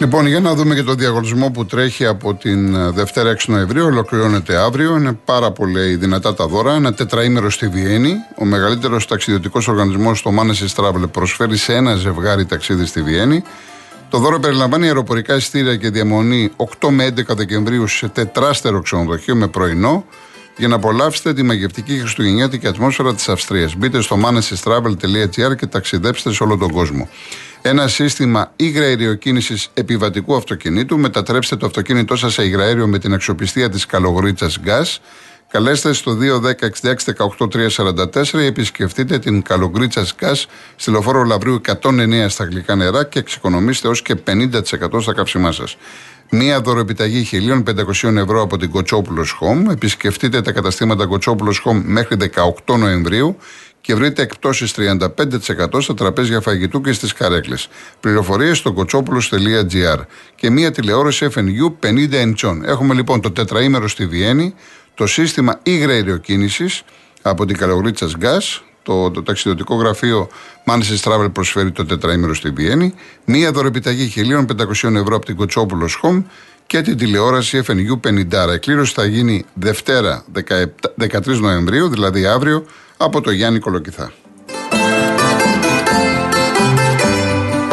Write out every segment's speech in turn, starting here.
Λοιπόν, για να δούμε και το διαγωνισμό που τρέχει από την ε, Δευτέρα 6 Νοεμβρίου. Ολοκληρώνεται αύριο. Είναι πάρα πολύ δυνατά τα δώρα. Ένα τετραήμερο στη Βιέννη. Ο μεγαλύτερος ταξιδιωτικός οργανισμός, το Manes Travel, προσφέρει σε ένα ζευγάρι ταξίδι στη Βιέννη. Το δώρο περιλαμβάνει αεροπορικά ειστήρια και διαμονή 8 με 11 Δεκεμβρίου σε τετράστερο ξενοδοχείο με πρωινό για να απολαύσετε τη μαγευτική χριστουγεννιάτικη ατμόσφαιρα της Αυστρίας. Μπείτε στο manesestravel.gr και ταξιδέψτε σε όλο τον κόσμο. Ένα σύστημα υγραέριο κίνηση επιβατικού αυτοκινήτου. Μετατρέψτε το αυτοκίνητό σας σε υγραέριο με την αξιοπιστία της καλογρίτσας Gas. Καλέστε στο 210-66-18-344 ή επισκεφτείτε την Καλογκρίτσα Gas στη λεωφόρο Λαβρίου 109 στα γλυκά νερά και εξοικονομήστε έως και 50% στα καύσιμά σας. Μία δωροεπιταγή 1.500 ευρώ από την Κοτσόπουλος Home. Επισκεφτείτε τα καταστήματα Κοτσόπουλος Home μέχρι 18 Νοεμβρίου και βρείτε εκπτώσεις 35% στα τραπέζια φαγητού και στις καρέκλες. Πληροφορίες στο κοτσόπουλο.gr και μία τηλεόραση FNU 50 εντσών. Έχουμε λοιπόν το τετραήμερο στη Βιέννη, το σύστημα υγραεριοκίνηση από την Καλογρίτσα Gas, το, το ταξιδιωτικό γραφείο Manchester Travel προσφέρει το τετραήμερο στη Βιέννη, μία δωρεπιταγή 1.500 ευρώ από την Κοτσόπουλος Home και την τηλεόραση FNU 50. Εκλήρωση θα γίνει Δευτέρα 17, 13 Νοεμβρίου, δηλαδή αύριο, από το Γιάννη Κολοκυθά.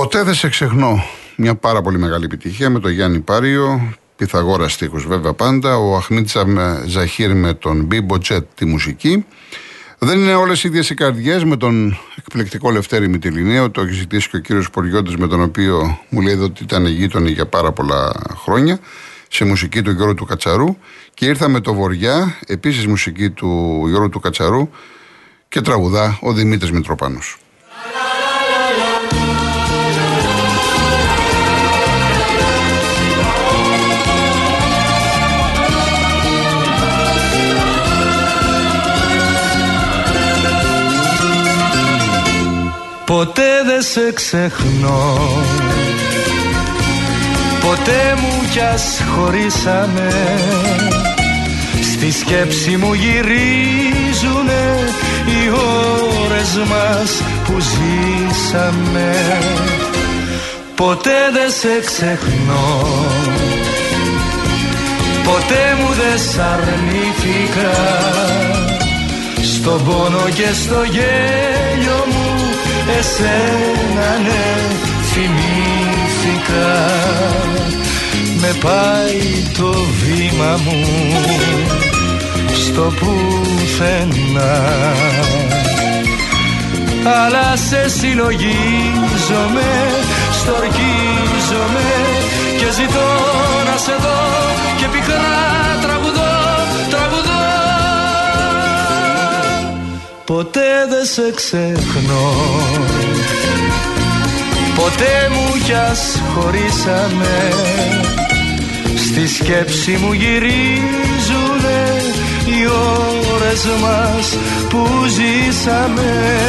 Ποτέ δεν σε ξεχνώ. Μια πάρα πολύ μεγάλη επιτυχία με τον Γιάννη Πάριο, Πιθαγόρα στίχους βέβαια πάντα, ο Αχνίτσα Ζαχύρ με τον Μπίμπο Τσέτ τη μουσική. Δεν είναι όλες οι ίδιες οι καρδιές με τον εκπληκτικό Λευτέρη Μητυλινέο. Το έχει ζητήσει και ο κύριος Ποριώτης, με τον οποίο μου λέει ότι ήταν γείτονοι για πάρα πολλά χρόνια. Σε μουσική του Γιώργου του Κατσαρού. Και ήρθα με το Βοριά, επίσης μουσική του Γιώργου του Κατσαρού. Και τραγουδά ο Δημήτρης Μητροπάνος. Ποτέ δεν σε ξεχνώ. Ποτέ μου κι ας χωρίσαμε. Στη σκέψη μου γυρίζουνε οι ώρες μας που ζήσαμε. Ποτέ δεν σε ξεχνώ. Ποτέ μου δεν σ' αρνήθηκα. Στον πόνο και στο γέλιο μου εσένα ναι θυμήθηκα. Με πάει το βήμα μου στο πουθενά. Αλλά σε συλλογίζομαι, στορκίζομαι και ζητώ να σε δω και πικρά Ποτέ δεν σε ξεχνώ. Ποτέ μου κι ας χωρίσαμε. Στη σκέψη μου γυρίζουνε οι ώρες μας που ζήσαμε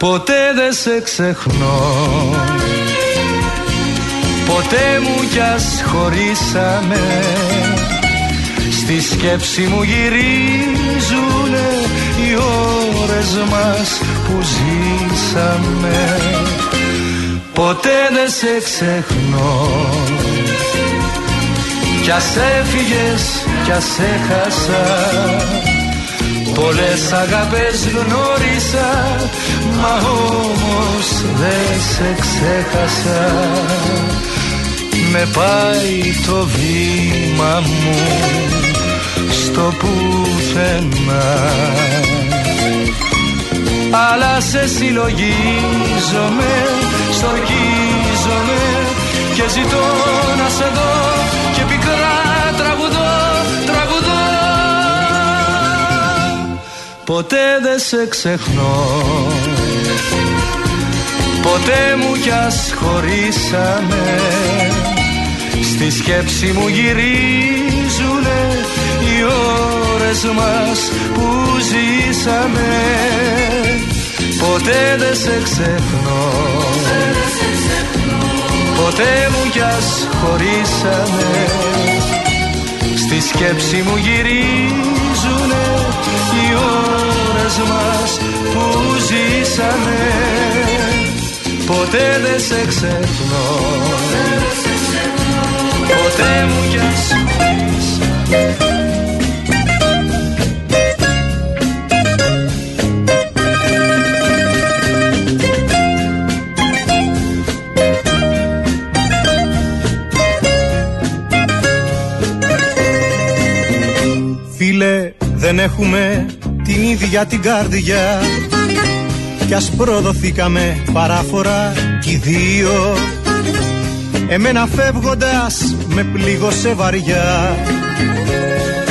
Ποτέ δεν σε ξεχνώ. Ποτέ μου κι ας χωρίσαμε. Στη σκέψη μου γυρίζουνε οι ώρες μας που ζήσαμε. Ποτέ δεν σε ξεχνώ. Κι ας έφυγες κι ας έχασα Πολλές αγάπες γνώρισα Μα όμως δεν σε ξέχασα. Με πάει το βήμα μου Στο πουθενά. Αλλά σε συλλογίζομαι Στορκίζομαι και ζητώ να σε δω Ποτέ δεν σε ξεχνώ. Ποτέ μου κι ας χωρίσαμε Στη σκέψη μου γυρίζουνε οι ώρες μας που ζήσαμε. Ποτέ δεν σε ξεχνώ. Ποτέ μου κι ας χωρίσαμε Στη σκέψη μου γυρίζουνε οι ώρες μας που ζήσαμε. Ποτέ δεν σε ξεχνώ. Ποτέ μου κι ας δεν έχουμε την ίδια την καρδιά. Κι ας προδοθήκαμε παράφορα κι οι δύο. Εμένα φεύγοντας με πλήγωσε βαριά.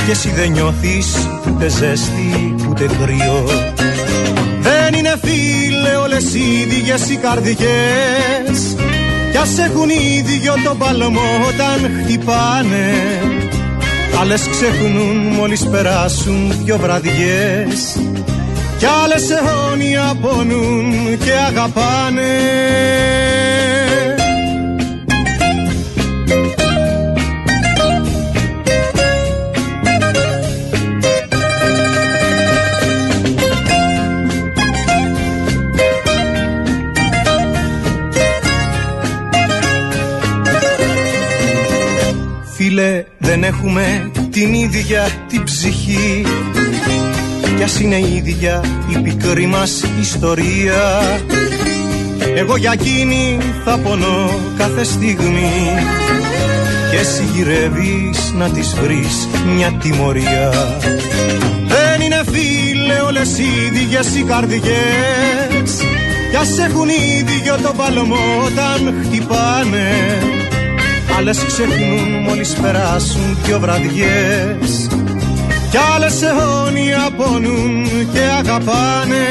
Και εσύ δεν νιώθεις ούτε ζέστη ούτε κρύο Δεν είναι φίλε όλες οι ίδιες οι καρδιές. Κι ας έχουν ίδιο τον παλμό όταν χτυπάνε Άλλες ξεχνούν μόλις περάσουν δυο βραδιές. Κι άλλες αιώνια πονούν και αγαπάνε. Φίλε δεν έχουμε την ίδια την ψυχή. Κι ας είναι ίδια η πικρή μας ιστορία. Εγώ για εκείνη θα πονώ κάθε στιγμή. Και εσύ γυρεύεις να της βρεις μια τιμωρία. Δεν είναι φίλε όλες οι ίδιες οι καρδιές. Κι ας έχουν ίδιο το παλμό όταν χτυπάνε Άλλες ξεχνούν μόλις περάσουν δυο βραδιές. Κι άλλες αιώνια πονούν και αγαπάνε.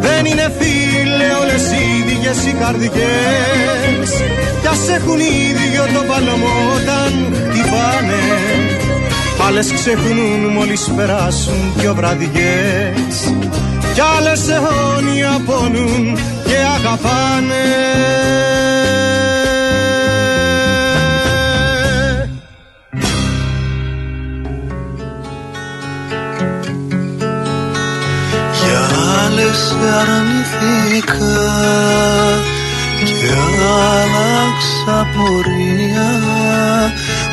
Δεν είναι φίλε όλες οι ίδιες οι καρδιές. Κι ας έχουν ίδιο το παλμό όταν χτυπάνε. Άλλες ξεχνούν μόλις περάσουν δυο βραδιές. Κι άλλες αιώνια πονούν και αγαπάνε αρνηθήκα και άλλαξα πορεία.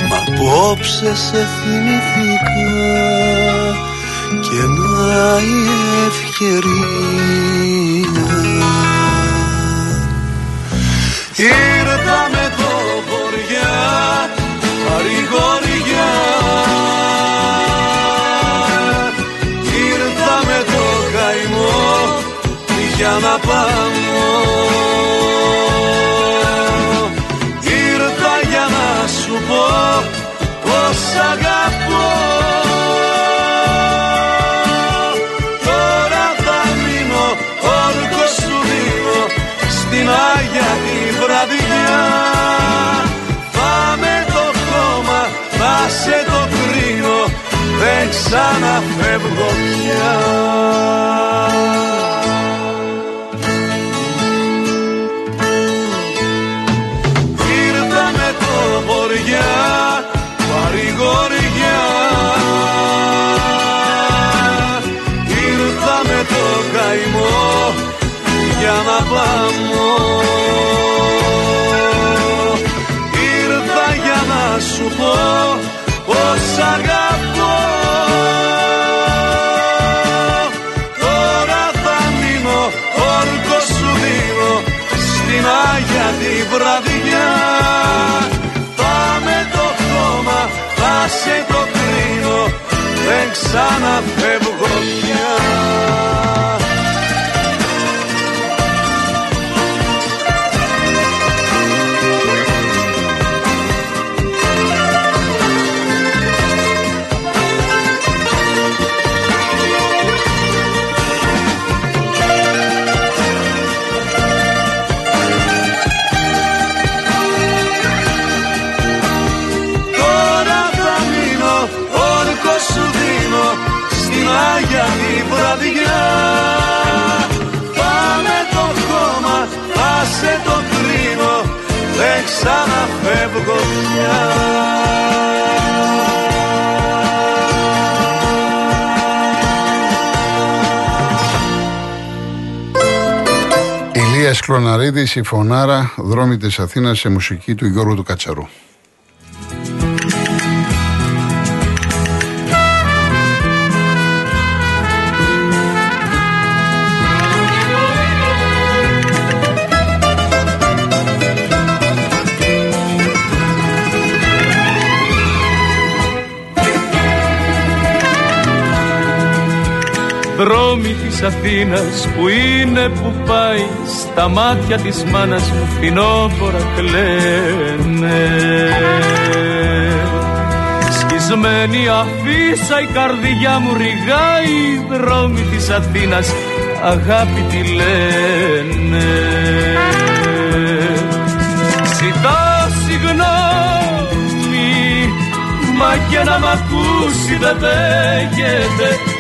Μα απόψε σε θυμηθήκα και να η ευκαιρία. Ήρθα με το χωριά παρηγοριά για να πάω Ήρθα για να σου πω πως αγαπώ. Τώρα θα μείνω όρκος σου δίνω στην Άγια τη βραδιά. Πάμε το χώμα, θα σε το κρίνω δεν ξαναφεύγω πια αγαπώ. Τώρα θα μείνω όρκος σου δίνω στην Άγια τη βραδιά θα σε το κρίνω δεν ξαναφεύγω βραδιά Πάμε το χώμα, άσε το κρίνο Δεν ξαναφεύγω πια Ηλίας Κλωναρίδης, η φωνάρα, δρόμοι της Αθήνας σε μουσική του Γιώργου του Κατσαρού. Της Αθήνας που είναι που πάει στα μάτια της μάνας μου φθινόπορα κλαίνε. Σκισμένη αφήσα η καρδιά μου ρηγάει δρόμοι της Αθήνας αγάπη τη λένε. Ζητά συγγνώμη μα και να μ' ακούσει δεν δέχεται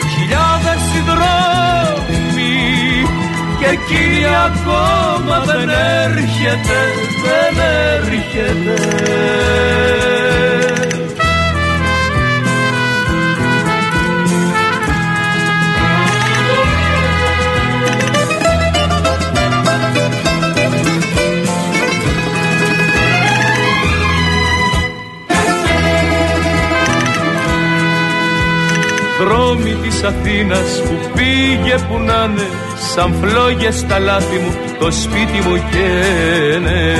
και εκείνη ακόμα δεν έρχεται, δεν έρχεται. Δρόμοι της Αθήνας που πήγε που να είναι σαν φλόγες στα λάθη μου το σπίτι μου καίνε.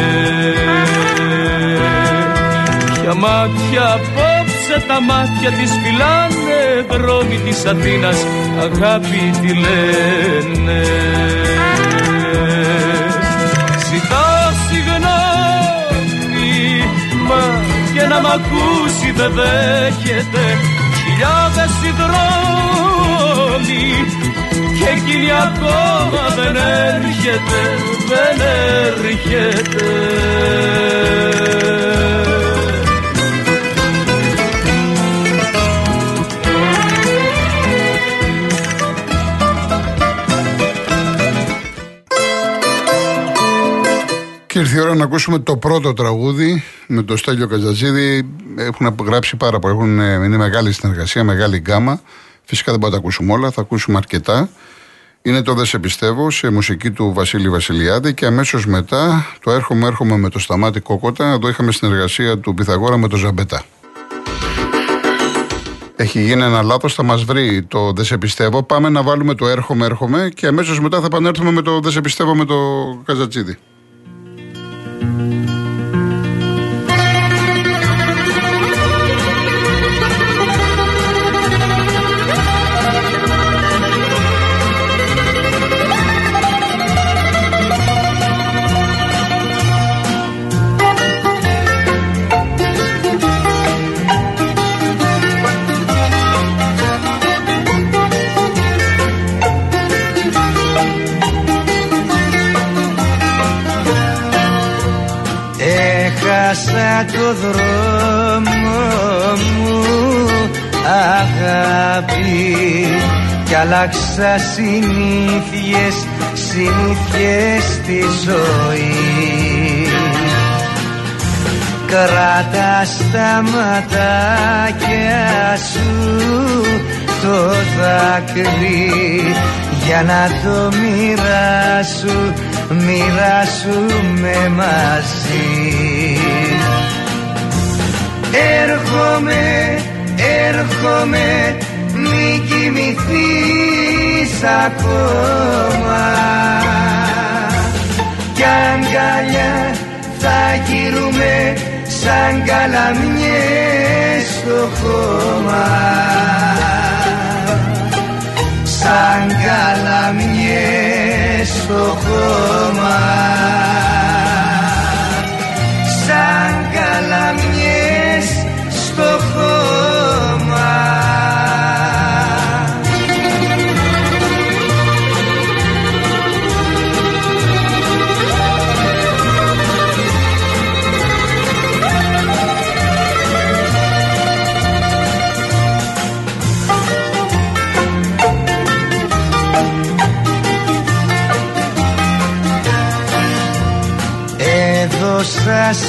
Ποια μάτια απόψε τα μάτια της φυλάνε δρόμοι της Αθήνας αγάπη τη λένε. Ζητά συγγνώμη μα και να μ' ακούσει δεν δέχεται χιλιάδες οι δρόμοι και εκείνη ακόμα δεν έρχεται, δεν έρχεται. Ήρθε η ώρα να ακούσουμε το πρώτο τραγούδι με το Στέλιο Καζατζίδη. Έχουν γράψει πάρα πολλά. Έχουν, ε, είναι μεγάλη συνεργασία, μεγάλη γκάμα. Φυσικά δεν μπορούμε να τα ακούσουμε όλα, θα ακούσουμε αρκετά. Είναι το Δεν σε πιστεύω σε μουσική του Βασίλη Βασιλιάδη και αμέσως μετά το Έρχομαι, έρχομαι με το Σταμάτη Κόκοτα. Εδώ είχαμε συνεργασία του Πιθαγόρα με το Ζαμπετά. Έχει γίνει ένα λάθος, θα μας βρει το Δεν σε πιστεύω. Πάμε να βάλουμε το Έρχομαι, έρχομαι και αμέσως μετά θα επανέλθουμε με το Δεν σε πιστεύω με το Καζατσίδη. Έχασα άλλαξα συνήθειες, συνήθειες στη ζωή. Κράτα στα ματάκια σου το δάκρυ. Για να το μοιράσου, μοιράσουμε μαζί. Έρχομαι, έρχομαι, μη κοιμηθείς ακόμα. Κι αγκαλιά θα γυρούμε σαν καλαμιές στο χώμα. Σαν καλαμιές στο χώμα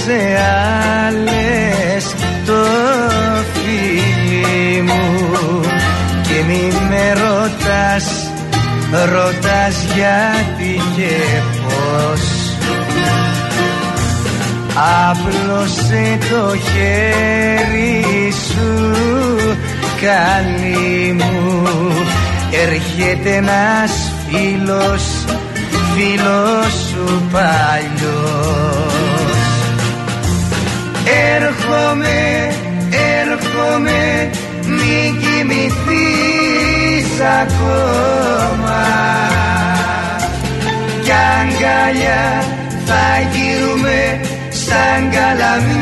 σε άλλες το φίλι μου. Και μη με ρωτάς, ρωτάς γιατί και πώς. Άπλωσε το χέρι σου καλή μου. Έρχεται ένας φίλος, φίλος σου παλιός έρχομαι, μη κοιμηθείς ακόμα. Κι αγκαλιά θα γύρουμε σαν καλαμιές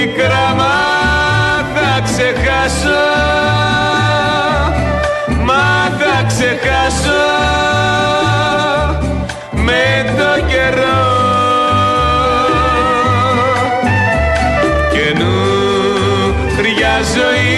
πικρά μα θα ξεχάσω. Μα θα ξεχάσω. Με το καιρό. Καινούρια ζωή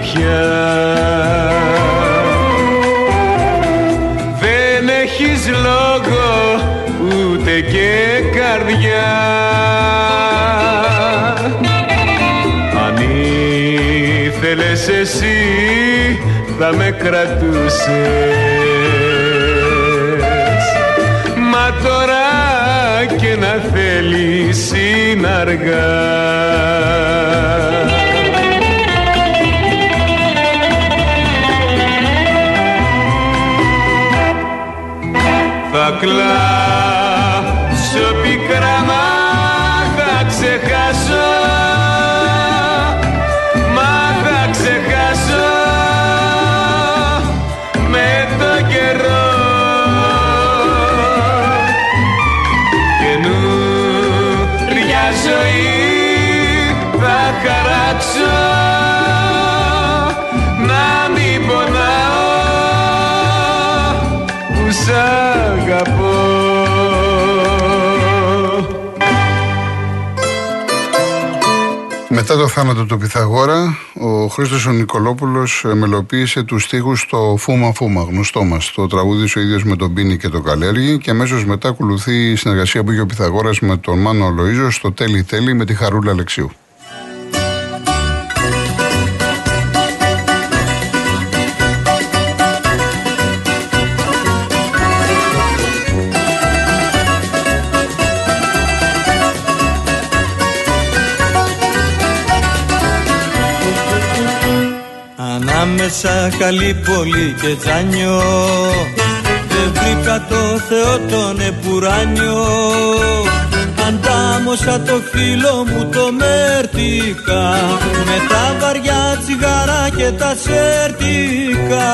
πια. Δεν έχεις λόγο ούτε και καρδιά. Αν ήθελες εσύ θα με κρατούσες. Μα τώρα και να θέλεις είναι αργά κλάψω πικρά μα θα ξεχάσω Μα θα ξεχάσω με το καιρό. Καινούρια ζωή θα χαράξω Μετά το θάνατο του Πιθαγόρα, ο Χρήστος ο Νικολόπουλος ε, μελοποίησε τους στίχους στο Φούμα Φούμα, γνωστό μας. Το τραγούδι ο ίδιος με τον Πίνη και τον Καλέργη και αμέσως μετά ακολουθεί η συνεργασία που είχε ο Πιθαγόρας με τον Μάνο Λοΐζο στο Τέλει Τέλει με τη Χαρούλα Αλεξίου. Ανάμεσα καλή πολύ και τζάνιο. Δεν βρήκα το Θεό τον επουράνιο. Αντάμωσα το φίλο μου το μέρτικα Με τα βαριά τσιγάρα και τα σέρτικα.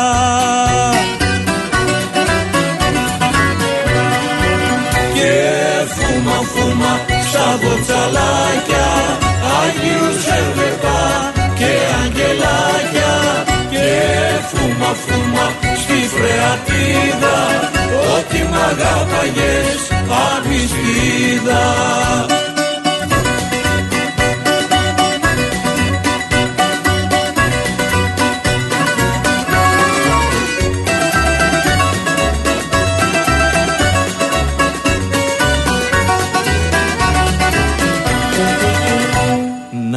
Και φούμα φούμα στα βοτσαλάκια Άγιους έβλεπα και αγγελάκια. και φούμα φούμα στη φρεατίδα. Ότι μ' αγάπαγες απιστίδα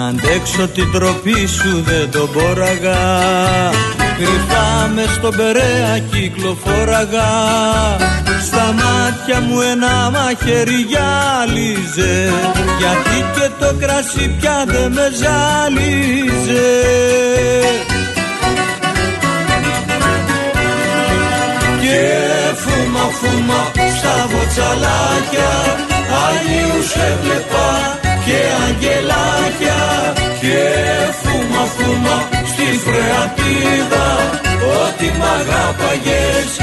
αντέξω την τροπή σου δεν το μπόραγα Κρυφά με στον Περέα κυκλοφόραγα. Στα μάτια μου ένα μαχαίρι γυάλιζε Γιατί και το κρασί πια δεν με ζάλιζε. Και φούμα φούμα στα βοτσαλάκια Αγίους έβλεπα και αγγελάκια. Και φούμα φούμα στη φρεατίδα. ότι μ' αγάπαγες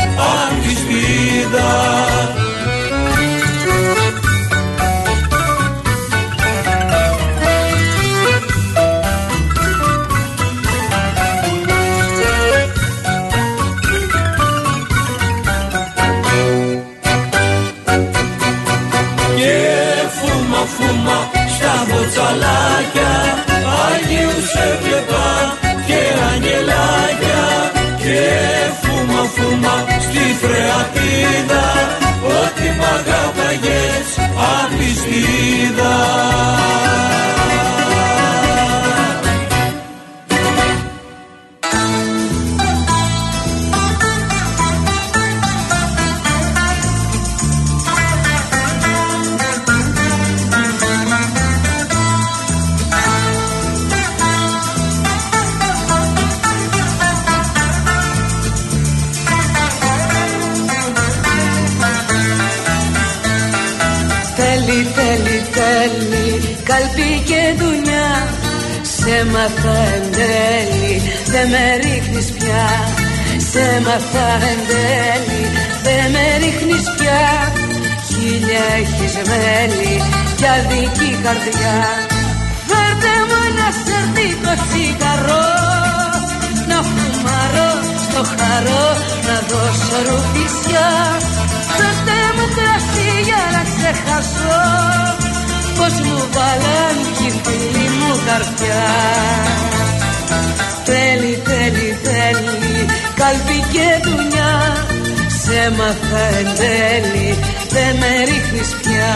φρεατίδα ότι μ' αγάπαγες απιστίδα Σε μαθα εν τέλει, δεν με ρίχνεις πια. Σε μαθα εν τέλει, δεν με ρίχνεις πια. Χίλια έχεις μέλη κι αδική καρδιά. Φέρτε μου ένα σερτίκο τσιγαρό Να φουμαρώ στο χαρό, να δώσω ρουφισιά Φέρτε μου κρασί για να ξεχάσω πως μου βάλαν κι φίλη μου καρδιά. Θέλει, θέλει, θέλει καλπί και δουλειά Σε μαθα εν τέλει δεν με ρίχνεις πια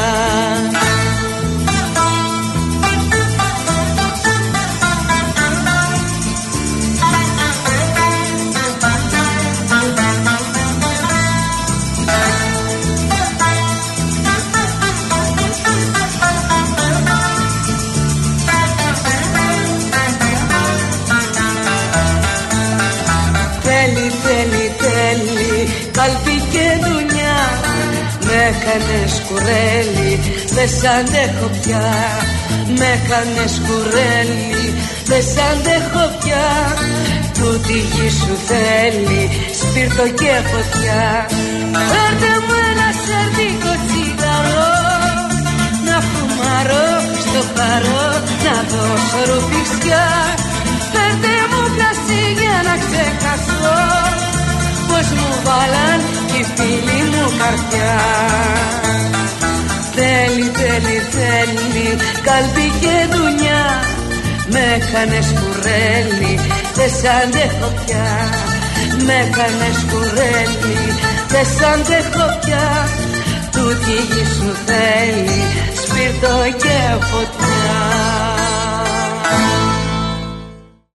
έκανε κουρέλι Δεν σ' αντέχω πια Με έκανε κουρέλι Δεν σ' αντέχω πια. Τούτη γη σου θέλει Σπίρτο και φωτιά. Φέρτε μου ένα σερτίκο τσιγαρό Να φουμαρώ στο χαρό Να δώσω ρουφισιά Φέρτε μου κρασί για να ξεχάσω Πως μου βάλαν η φίλη μου καρδιά. Θέλει, θέλει, θέλει καλπί και δουλειά. Με κάνες κουρέλι δεν σ' αντέχω πια Με κάνες κουρέλι δεν σ' αντέχω πια Τούτη γη σου θέλει σπίρτο και φωτιά